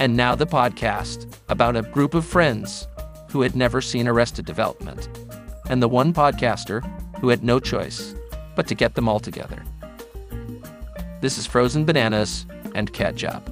And now the podcast about a group of friends who had never seen Arrested Development, and the one podcaster who had no choice but to get them all together. This is Frozen Bananas and Catch-Up.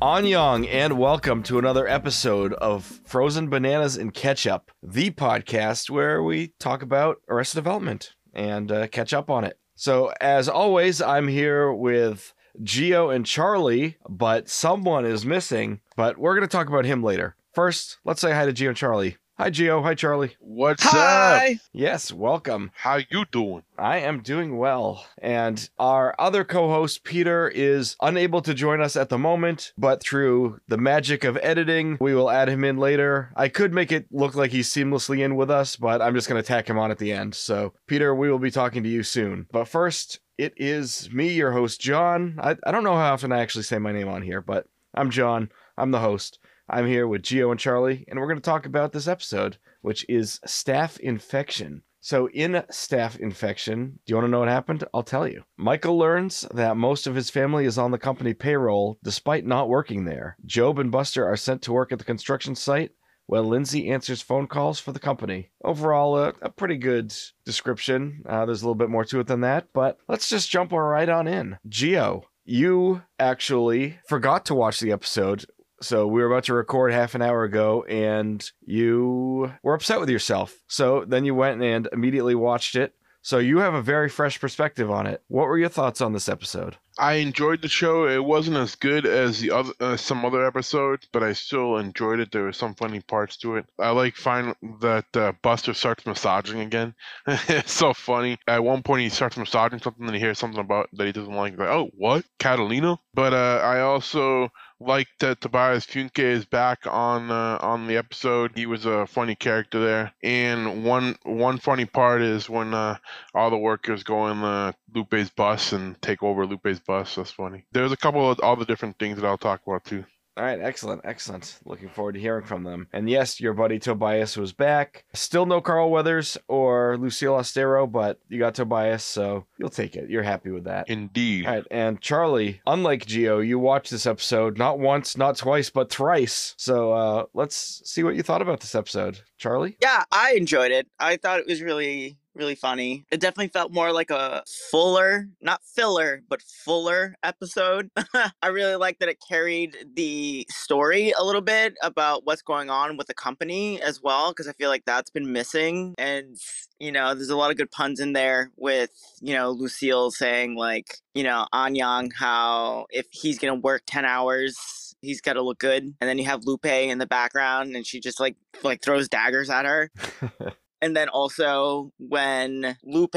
Annyong, and welcome to another episode of Frozen Bananas and Catch-Up, the podcast where we talk about Arrested Development and uh, catch up on it. So, as always, I'm here with Geo and Charlie, but someone is missing. But we're going to talk about him later. First, let's say hi to Geo and Charlie. Hi, Geo. Hi, Charlie. What's up? Hi. Yes, welcome. How you doing? I am doing well. And our other co host, Peter, is unable to join us at the moment, but through the magic of editing, we will add him in later. I could make it look like he's seamlessly in with us, but I'm just going to tack him on at the end. So, Peter, we will be talking to you soon. But first, it is me, your host, John. I, I don't know how often I actually say my name on here, but I'm John. I'm the host. I'm here with Geo and Charlie, and we're going to talk about this episode, which is staff infection. So, in staff infection, do you want to know what happened? I'll tell you. Michael learns that most of his family is on the company payroll despite not working there. Gob and Buster are sent to work at the construction site while Lindsay answers phone calls for the company. Overall, a, a pretty good description. Uh, there's a little bit more to it than that, but let's just jump right on in. Geo, you actually forgot to watch the episode so we were about to record half an hour ago and you were upset with yourself. So then you went and immediately watched it. So you have a very fresh perspective on it. What were your thoughts on this episode? I enjoyed the show. It wasn't as good as the other uh, some other episodes, but I still enjoyed it. There were some funny parts to it. I like find that uh, Buster starts massaging again. it's so funny. At one point, he starts massaging something, and he hears something about that he doesn't like. He's Like, oh, what, Catalina? But uh, I also like that Tobias Funke is back on uh, on the episode. He was a funny character there. And one one funny part is when uh, all the workers go in uh, Lupe's bus and take over Lupe's bus. That's funny. There's a couple of all the different things that I'll talk about too. All right, excellent, excellent. Looking forward to hearing from them. And yes, your buddy Tobias was back. Still no Carl Weathers or Lucille Austero, but you got Tobias, so you'll take it. You're happy with that. Indeed. All right, and Charlie, unlike Geo, you watched this episode not once, not twice, but thrice. So uh, let's see what you thought about this episode. Charlie? Yeah, I enjoyed it. I thought it was really really funny. It definitely felt more like a fuller, not filler, but fuller episode. I really like that it carried the story a little bit about what's going on with the company as well, because I feel like that's been missing. And, you know, there's a lot of good puns in there with, you know, Lucille saying, like, you know, Annyong, how if he's going to work 10 hours, he's got to look good. And then you have Lupe in the background and she just like like throws daggers at her. And then also when Lupe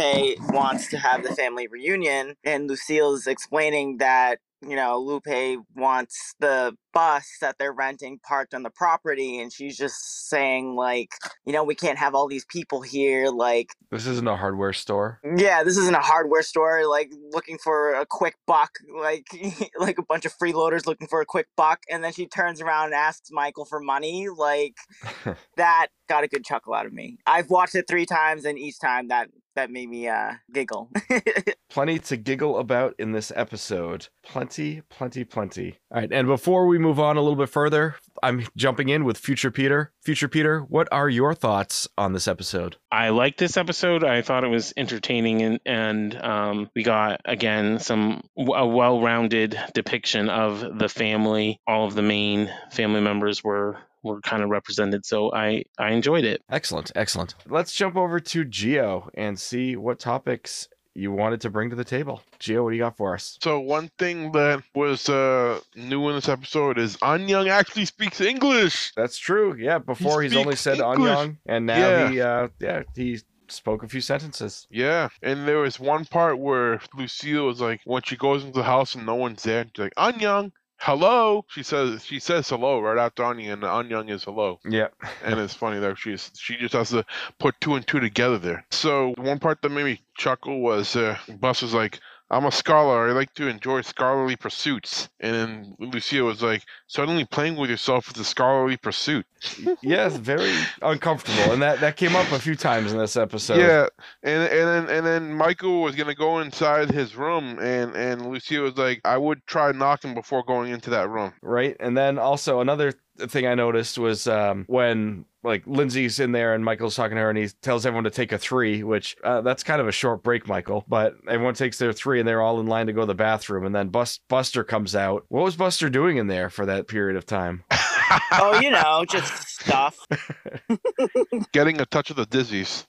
wants to have the family reunion and Lucille's explaining that, you know, Lupe wants the bus that they're renting parked on the property and she's just saying like, you know, we can't have all these people here like This isn't a hardware store. yeah, this isn't a hardware store like looking for a quick buck, like like a bunch of freeloaders looking for a quick buck and then she turns around and asks Michael for money, like that got a good chuckle out of me. I've watched it 3 times and each time that that made me uh giggle. plenty to giggle about in this episode. Plenty, plenty, plenty. All right, and before we move on a little bit further, I'm jumping in with Future Peter. Future Peter, what are your thoughts on this episode? I liked this episode. I thought it was entertaining, and and um, we got again some a well-rounded depiction of the family. All of the main family members were were kind of represented, so I I enjoyed it. Excellent, excellent. Let's jump over to Geo and see what topics you wanted to bring to the table. Geo, what do you got for us? So one thing that was uh, new in this episode is Annyong actually speaks English. That's true. Yeah, before he's only said English. Annyong, and now Yeah. he, uh, yeah, he spoke a few sentences. Yeah, and there was one part where Lucille was like, when she goes into the house and no one's there, she's like, Anyang, hello. She says she says hello right after Annyong, and Annyong is hello. Yeah. and it's funny though she's she just has to put two and two together there. So one part that made me chuckle was uh, Bus was like, I'm a scholar. I like to enjoy scholarly pursuits. And then Lucia was like, suddenly playing with yourself is a scholarly pursuit. yes, very uncomfortable, and that that came up a few times in this episode. Yeah, and and then and then Michael was gonna go inside his room, and and Lucia was like, I would try knocking before going into that room. right? And then also another thing I noticed was um, when like Lindsay's in there and Michael's talking to her and he tells everyone to take a three, which uh, that's kind of a short break, Michael. But everyone takes their three and they're all in line to go to the bathroom. And then Bus- Buster comes out. What was Buster doing in there for that period of time? oh, you know, just stuff. getting a touch of the dizzies.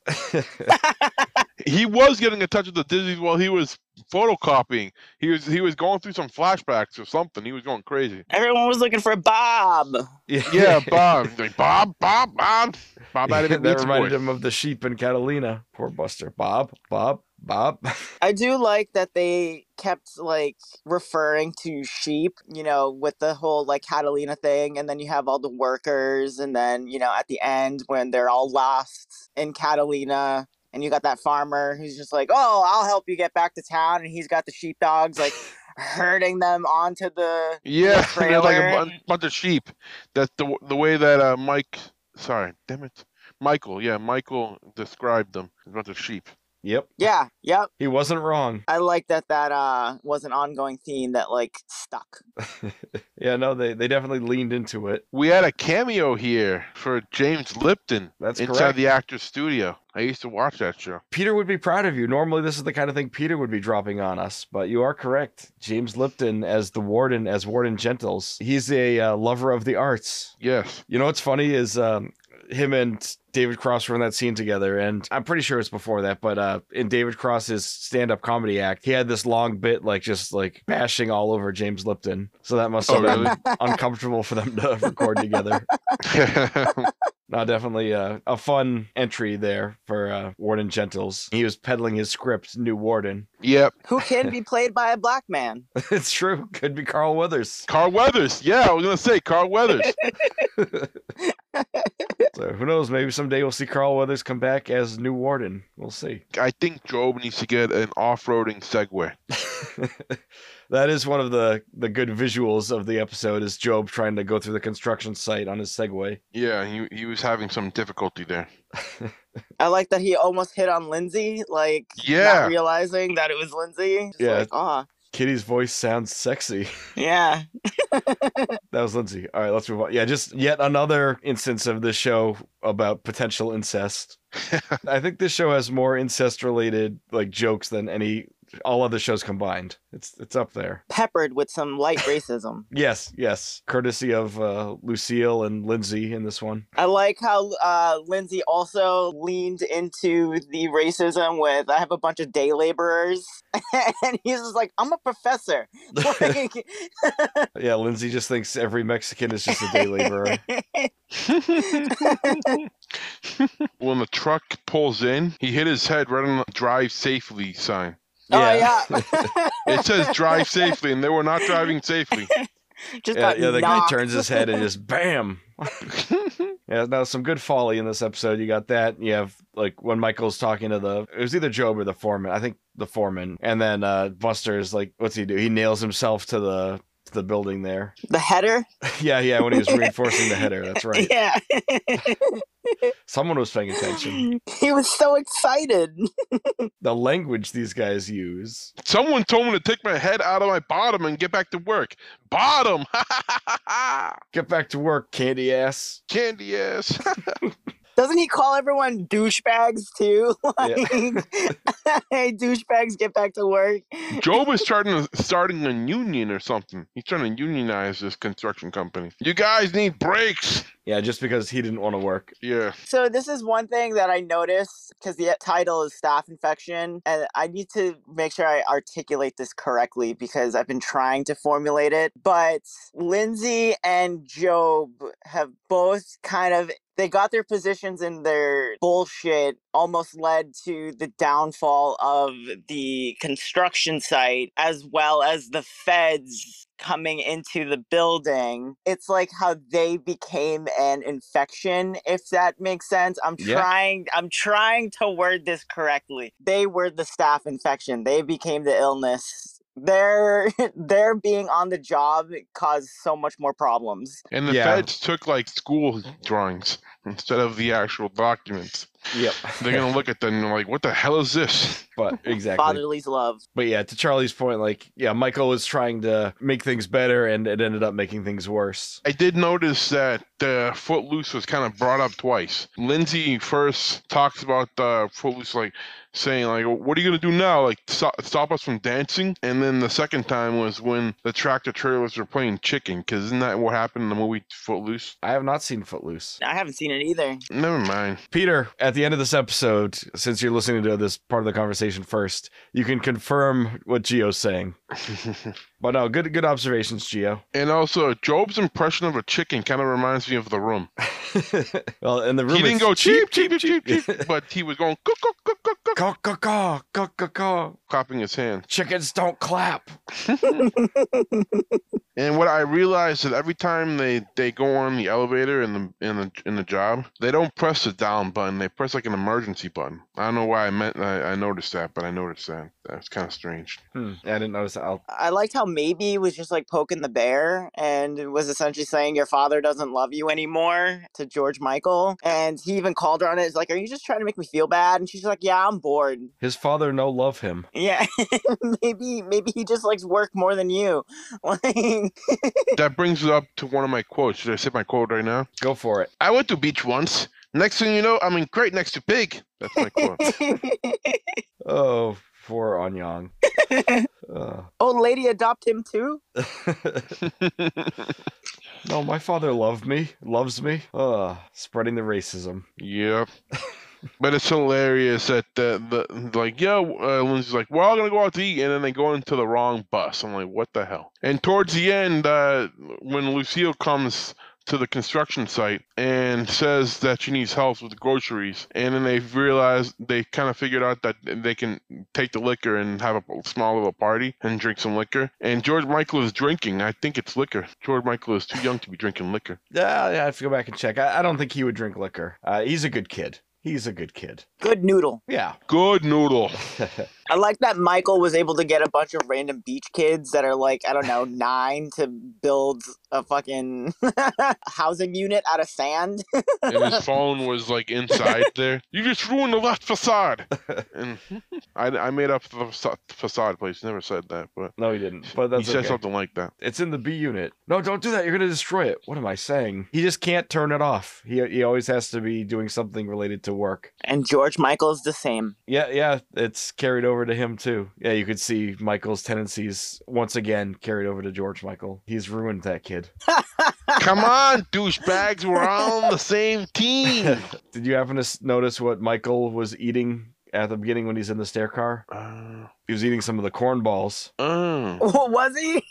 he was getting a touch of the dizzies while he was photocopying. He was he was going through some flashbacks or something. He was going crazy. Everyone was looking for Bob. Yeah, Bob. Like, Bob, Bob, Bob. Bob had him that reminded him of the sheep in Catalina. Poor Buster. Bob, Bob, Bob. I do like that they kept like referring to sheep, you know, with the whole like Catalina thing, and then you have all the workers, and then you know at the end when they're all lost in Catalina, and you got that farmer who's just like, "Oh, I'll help you get back to town," and he's got the sheepdogs like herding them onto the Yeah, the they're like a bunch of sheep. That's the the way that uh, Mike. Sorry, damn it, Michael. Yeah, Michael described them. A bunch of sheep. Yep. Yeah, yep. He wasn't wrong. I like that. That uh was an ongoing theme that like stuck. yeah, no, they, they definitely leaned into it. We had a cameo here for James Lipton That's inside correct. the actor's studio. I used to watch that show. Peter would be proud of you. Normally, this is the kind of thing Peter would be dropping on us, but you are correct. James Lipton as the warden, as Warden Gentles. He's a uh, lover of the arts. Yes. You know what's funny is um, him and David Cross were in that scene together, and I'm pretty sure it's before that. But uh, in David Cross's stand-up comedy act, he had this long bit like just like bashing all over James Lipton. So that must Oh, have been really? uncomfortable for them to record together. No, definitely uh, a fun entry there for uh, Warden Gentles. He was peddling his script, New Warden. yep. Who can be played by a black man? it's true. Could be Carl Weathers. Carl Weathers. Yeah, I was gonna say Carl Weathers. So who knows? Maybe someday we'll see Carl Weathers come back as New Warden. We'll see. I think Gob needs to get an off-roading Segway. that is one of the the good visuals of the episode. Is Gob trying to go through the construction site on his Segway? Yeah, he he was having some difficulty there. I like that he almost hit on Lindsay, like Yeah. not realizing that it was Lindsay. Just Yeah. like, ah, Kitty's voice sounds sexy. yeah. That was Lindsay. All right, let's move on. Yeah, just yet another instance of this show about potential incest. I think this show has more incest related like jokes than any all other shows combined. It's it's up there. Peppered with some light racism. Yes, yes. Courtesy of uh, Lucille and Lindsay in this one. I like how uh, Lindsay also leaned into the racism with I have a bunch of day laborers, and he's just like, I'm a professor. Like- Yeah, Lindsay just thinks every Mexican is just a day laborer. when the truck pulls in, he hit his head right on the drive safely sign. Oh yeah. It says drive safely, and they were not driving safely. just Yeah, yeah, the guy turns his head and just bam. Yeah, now some good folly in this episode. You got that. You have like when Michael's talking to the it was either Gob or the foreman. I think the foreman. And then uh Buster is like, what's he do? He nails himself to the to the building there. the header. yeah, yeah, when he was reinforcing the header. That's right. Yeah. Someone was paying attention. he was so excited. The language these guys use. Someone told me to take my head out of my bottom and get back to work. Bottom! Get back to work, candy ass. Candy ass. Doesn't he call everyone douchebags too? Like, hey, douchebags, get back to work. Gob is starting starting a union or something. He's trying to unionize this construction company. You guys need brakes. Yeah, just because he didn't want to work. Yeah. So this is one thing that I noticed because the title is staff infection, and I need to make sure I articulate this correctly because I've been trying to formulate it. But Lindsay and Gob have both kind of they got their positions in their bullshit almost led to the downfall of the construction site as well as the feds coming into the building. It's like how they became an infection if that makes sense. I'm Yeah. trying I'm trying to word this correctly. They were the staff infection. They became the illness. Their their being on the job caused so much more problems. And the Yeah. feds took like school drawings instead of the actual documents. Yep. They're gonna look at them and like, what the hell is this? but exactly. Fatherly's love. But yeah, to Charlie's point, like, yeah, Michael was trying to make things better and it ended up making things worse. I did notice that uh, Footloose was kind of brought up twice. Lindsay first talks about uh, Footloose, like saying, like, "What are you gonna do now? Like, stop, stop us from dancing?" And then the second time was when the tractor trailers were playing chicken, because isn't that what happened in the movie Footloose? I have not seen Footloose. I haven't seen it either. Never mind. Peter, at the end of this episode, since you're listening to this part of the conversation first, you can confirm what Gio's saying. But no, good good observations, Gio. and also, Gob's impression of a chicken kind of reminds me of the room. well, in the room, he didn't it's go cheep, cheep, cheep, cheep, cheep, but he was going cook, cook, Caw, caw, caw, caw, caw, caw. clapping his hands. Chickens don't clap. And what I realized that every time they, they go on the elevator in the in the in the job, they don't press the down button. They press like an emergency button. I don't know why I meant I, I noticed that, but I noticed that. That's kind of strange. Hmm. I didn't notice that. I'll... I liked how Maeby was just like poking the bear and was essentially saying your father doesn't love you anymore to George Michael. And he even called her on it. It's like, Are you just trying to make me feel bad? And she's like, Yeah, I'm bored. His father no love him. Yeah. maybe maybe he just likes work more than you. Like that brings it up to one of my quotes. Should I say my quote right now? Go for it. I went to beach once. Next thing you know, I'm in crate next to pig. That's my quote. Oh, poor Annyong. Uh, Old lady adopt him too? no, my father loved me, loves me. Uh, spreading the racism. Yep. But it's hilarious that the, the like yeah, uh, Lindsay's like we're all gonna go out to eat, and then they go into the wrong bus. I'm like, what the hell? And towards the end, uh, when Lucille comes to the construction site and says that she needs help with groceries, and then they realize they kind of figured out that they can take the liquor and have a small little party and drink some liquor. And George Michael is drinking. I think it's liquor. George Michael is too young to be drinking liquor. Yeah, yeah, I have to go back and check. I, I don't think he would drink liquor. Uh, he's a good kid. He's a good kid. Good noodle. Yeah. Good noodle. I like that Michael was able to get a bunch of random beach kids that are like, I don't know, nine to build a fucking housing unit out of sand. and his phone was like inside there. You just ruined the left facade. And I, I made up the faca- facade place. Never said that, but no, he didn't. But he that's said something like that. It's in the B unit. No, don't do that. You're gonna destroy it. What am I saying? He just can't turn it off. He he always has to be doing something related to work. and George Michael's the same. Yeah, yeah, it's carried over to him too. Yeah, you could see Michael's tendencies once again carried over to George Michael. He's ruined that kid. Come on, douchebags. We're all on the same team. Did you happen to notice what Michael was eating at the beginning when he's in the stair car? Uh, He was eating some of the corn balls. uh, was he?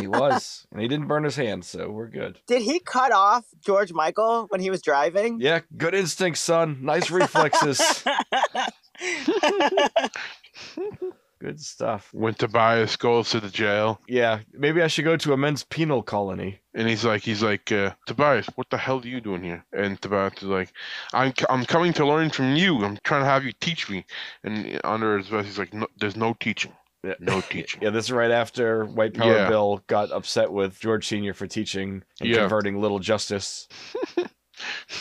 He was, and he didn't burn his hands, so we're good. Did he cut off George Michael when he was driving? Yeah, good instincts, son. Nice reflexes. Good stuff. when Tobias goes to the jail, Yeah, maybe I should go to a men's penal colony. and he's like, he's like, uh, Tobias, what the hell are you doing here? And Tobias is like, I'm, c- I'm coming to learn from you. I'm trying to have you teach me. And under his breath, he's like, no, there's no teaching. Yeah. No teaching. Yeah, this is right after White Power Yeah. Bill got upset with George Sr. for teaching and Yeah. converting little justice.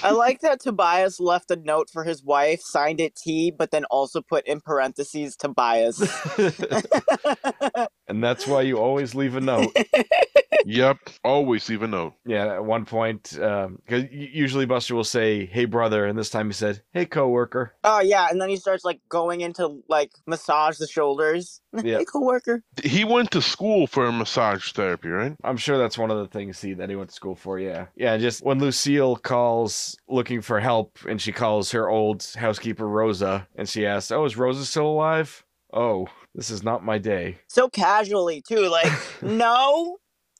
I like that Tobias left a note for his wife, signed it T, but then also put in parentheses Tobias. and that's why you always leave a note. yep. Always leave a note. Yeah, at one point, um, because usually Buster will say, "Hey, brother," and this time he said, "Hey, coworker." oh yeah, and then he starts like going into like massage the shoulders. Yeah. hey, coworker. He went to school for massage therapy, right? I'm sure that's one of the things he that he went to school for. Yeah, yeah. Just when Lucille calls looking for help, and she calls her old housekeeper Rosa, and she asks, "Oh, is Rosa still alive?" Oh, this is not my day. So casually too, like no.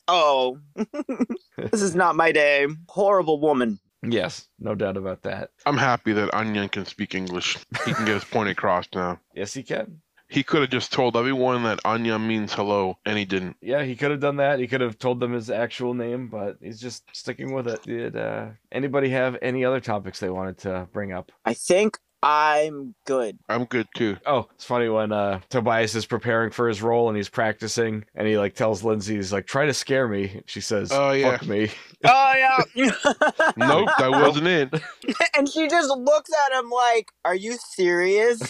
Oh, this is not my day. Horrible woman. Yes, no doubt about that. I'm happy that Annyong can speak English. He can get his point across now. Yes, he can. He could have just told everyone that Anya means hello, and he didn't. Yeah, he could have done that. He could have told them his actual name, but he's just sticking with it. Did uh, anybody have any other topics they wanted to bring up? I think I'm good. I'm good too. Oh, it's funny when uh, Tobias is preparing for his role and he's practicing, and he like tells Lindsay, he's like, "Try to scare me." She says, Oh, yeah. "Fuck me." Oh yeah. Nope, that wasn't it. and she just looks at him like, "Are you serious?"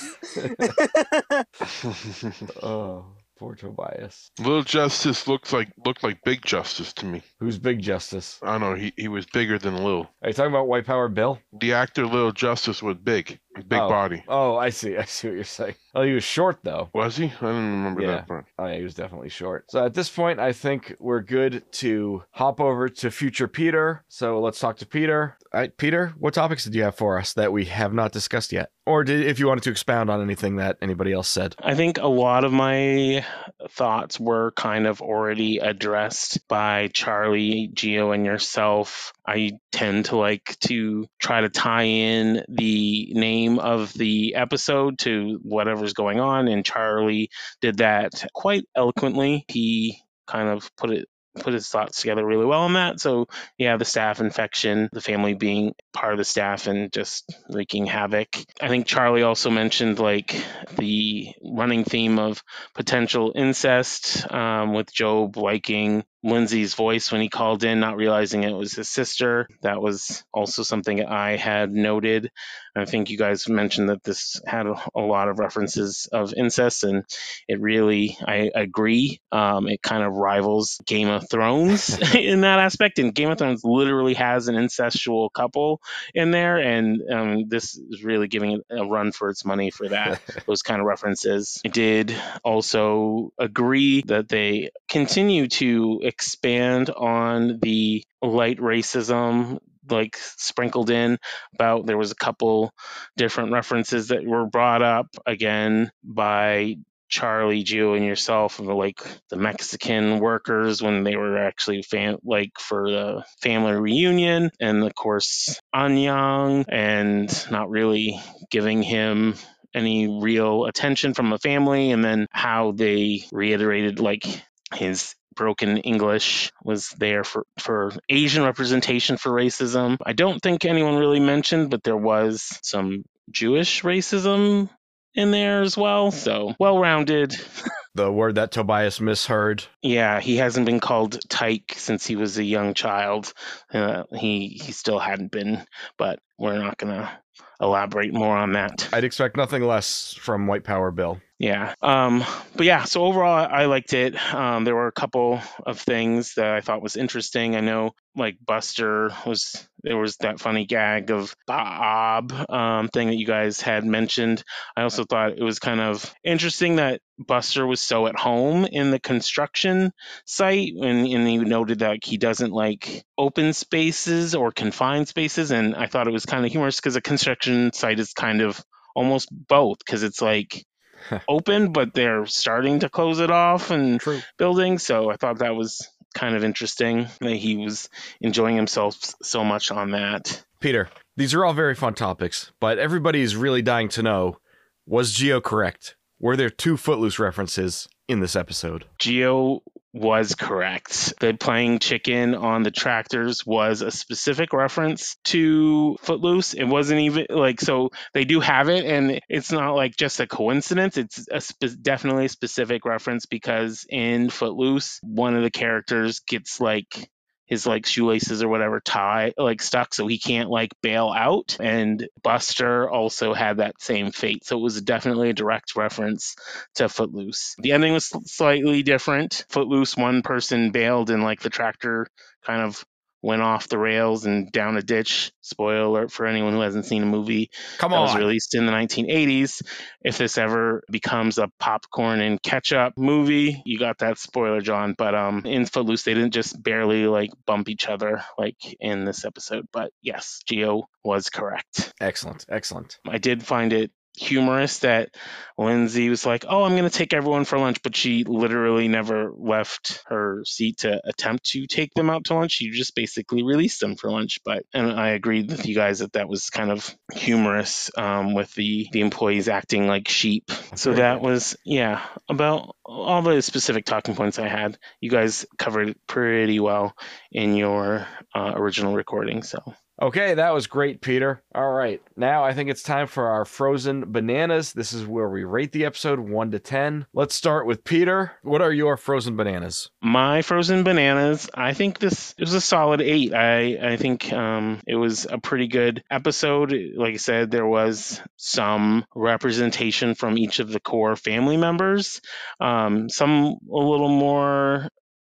oh, poor Tobias. Little Justice looks like looked like Big Justice to me. Who's Big Justice? I don't know. He he was bigger than Lil. Are you talking about White Power Bill? The actor Little Justice was big, big Oh. body. Oh, I see. I see what you're saying. Oh, he was short though. Was he? I didn't remember Yeah. that part. Oh yeah, he was definitely short. So at this point, I think we're good to hop over to future Peter. So let's talk to Peter. All right, Peter, what topics did you have for us that we have not discussed yet? Or did, if you wanted to expound on anything that anybody else said? I think a lot of my thoughts were kind of already addressed by Charlie, Geo, and yourself. I tend to like to try to tie in the name of the episode to whatever's going on, and Charlie did that quite eloquently. He kind of put it put his thoughts together really well on that. So yeah, the staff infection, the family being part of the staff and just wreaking havoc. I think Charlie also mentioned like the running theme of potential incest um, with Gob liking Lindsay's voice when he called in, not realizing it was his sister. That was also something I had noted. I think you guys mentioned that this had a, a lot of references of incest, and it really, I agree. Um, it kind of rivals Game of Thrones in that aspect. And Game of Thrones literally has an incestual couple in there, and um, this is really giving it a run for its money for that those kind of references. I did also agree that they continue to expand on the light racism like sprinkled in about there was a couple different references that were brought up again by Charlie, Geo and yourself, of like the Mexican workers when they were actually fam- like for the family reunion, and of course Annyong, and not really giving him any real attention from the family, and then how they reiterated like his broken English was there for, for Asian representation for racism. I don't think anyone really mentioned, but there was some Jewish racism in there as well. So well rounded. The word that Tobias misheard. Yeah, he hasn't been called Tyke since he was a young child. Uh, he he still hadn't been, but we're not gonna elaborate more on that. I'd expect nothing less from White Power Bill. Yeah. Um, but yeah, so overall, I liked it. Um, there were a couple of things that I thought was interesting. I know, like Buster was there was that funny gag of Bob um, thing that you guys had mentioned. I also thought it was kind of interesting that Buster was so at home in the construction site, and, and he noted that he doesn't like open spaces or confined spaces. And I thought it was kind of humorous because a construction site is kind of almost both because it's like open, but they're starting to close it off and True. building. So I thought that was kind of interesting that he was enjoying himself so much on that. Peter, these are all very fun topics, but everybody's really dying to know was Geo correct? Were there two Footloose references in this episode? Geo was correct. The playing chicken on the tractors was a specific reference to Footloose. It wasn't even like so they do have it, and it's not like just a coincidence. It's a spe- definitely a specific reference because in Footloose, one of the characters gets like his like shoelaces or whatever tie like stuck so he can't like bail out and buster also had that same fate so it was definitely a direct reference to Footloose. The ending was slightly different. Footloose, one person bailed and like the tractor kind of went off the rails and down a ditch. Spoiler alert for anyone who hasn't seen a movie Come that was released in the 1980s. If this ever becomes a popcorn and ketchup movie, you got that spoiler, John. But um, in Footloose, they didn't just barely like bump each other like in this episode. But yes, Geo was correct. excellent. Excellent. I did find it humorous that Lindsay was like, "Oh, I'm going to take everyone for lunch," but she literally never left her seat to attempt to take them out to lunch. She just basically released them for lunch. But and I agreed with you guys that that was kind of humorous um, with the the employees acting like sheep. So that was yeah about all the specific talking points I had. You guys covered it pretty well in your uh, original recording. So Okay, that was great, Peter. All right, now I think it's time for our frozen bananas. This is where we rate the episode 1 to 10. Let's start with Peter. What are your frozen bananas? my frozen bananas i think this was a solid eight i i think um it was a pretty good episode like i said there was some representation from each of the core family members um some a little more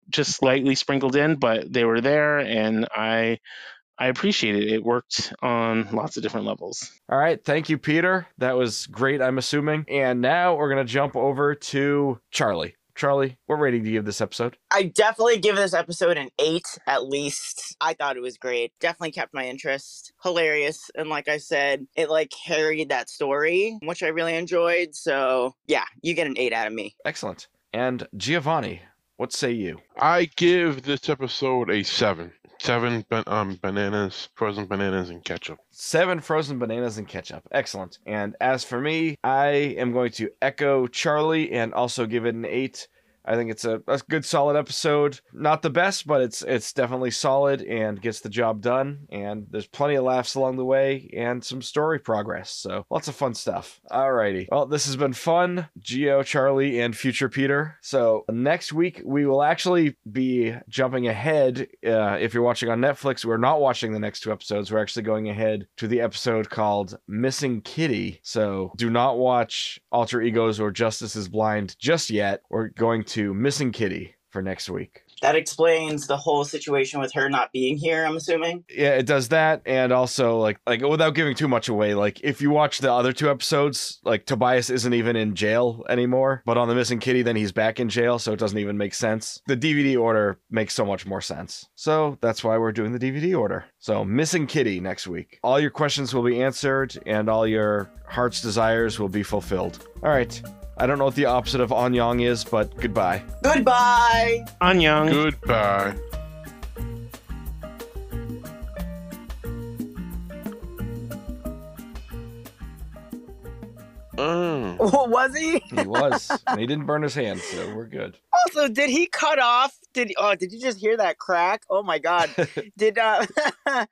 just slightly sprinkled in but they were there and i i appreciate it it worked on lots of different levels All right, thank you, Peter. That was great, I'm assuming. And now we're going to jump over to Charlie. Charlie, what rating do you give this episode? I definitely give this episode an eight at least. I thought it was great. Definitely kept my interest. Hilarious. And like I said, it like carried that story, which I really enjoyed. So yeah, you get an eight out of me. Excellent. And Giovanni, what say you? I give this episode a seven. Seven um, bananas, frozen bananas, and ketchup. Seven frozen bananas and ketchup. Excellent. And as for me, I am going to echo Charlie and also give it an eight. I think it's a, a good solid episode. Not the best, but it's it's definitely solid and gets the job done. And there's plenty of laughs along the way and some story progress. So lots of fun stuff. Alrighty. Well, this has been fun. Geo, Charlie, and future Peter. So next week we will actually be jumping ahead. Uh, if you're watching on Netflix, we're not watching the next two episodes. We're actually going ahead to the episode called Missing Kitty. So do not watch Alter Egos or Justice is Blind just yet. We're going to Missing Kitty for next week. That explains the whole situation with her not being here, I'm assuming. Yeah, it does that, and also like like without giving too much away, like if you watch the other two episodes, like Tobias isn't even in jail anymore, but on the missing kitty, then he's back in jail, so it doesn't even make sense. The DVD order makes so much more sense, so that's why we're doing the DVD order. So missing kitty next week. All your questions will be answered, and all your heart's desires will be fulfilled. All right. I don't know what the opposite of Annyong is, but goodbye. Goodbye. Annyong. Goodbye. Oh. Was he? He was, and he didn't burn his hand, so we're good. Also, did he cut off? Did oh? Did you just hear that crack? Oh my god! did uh?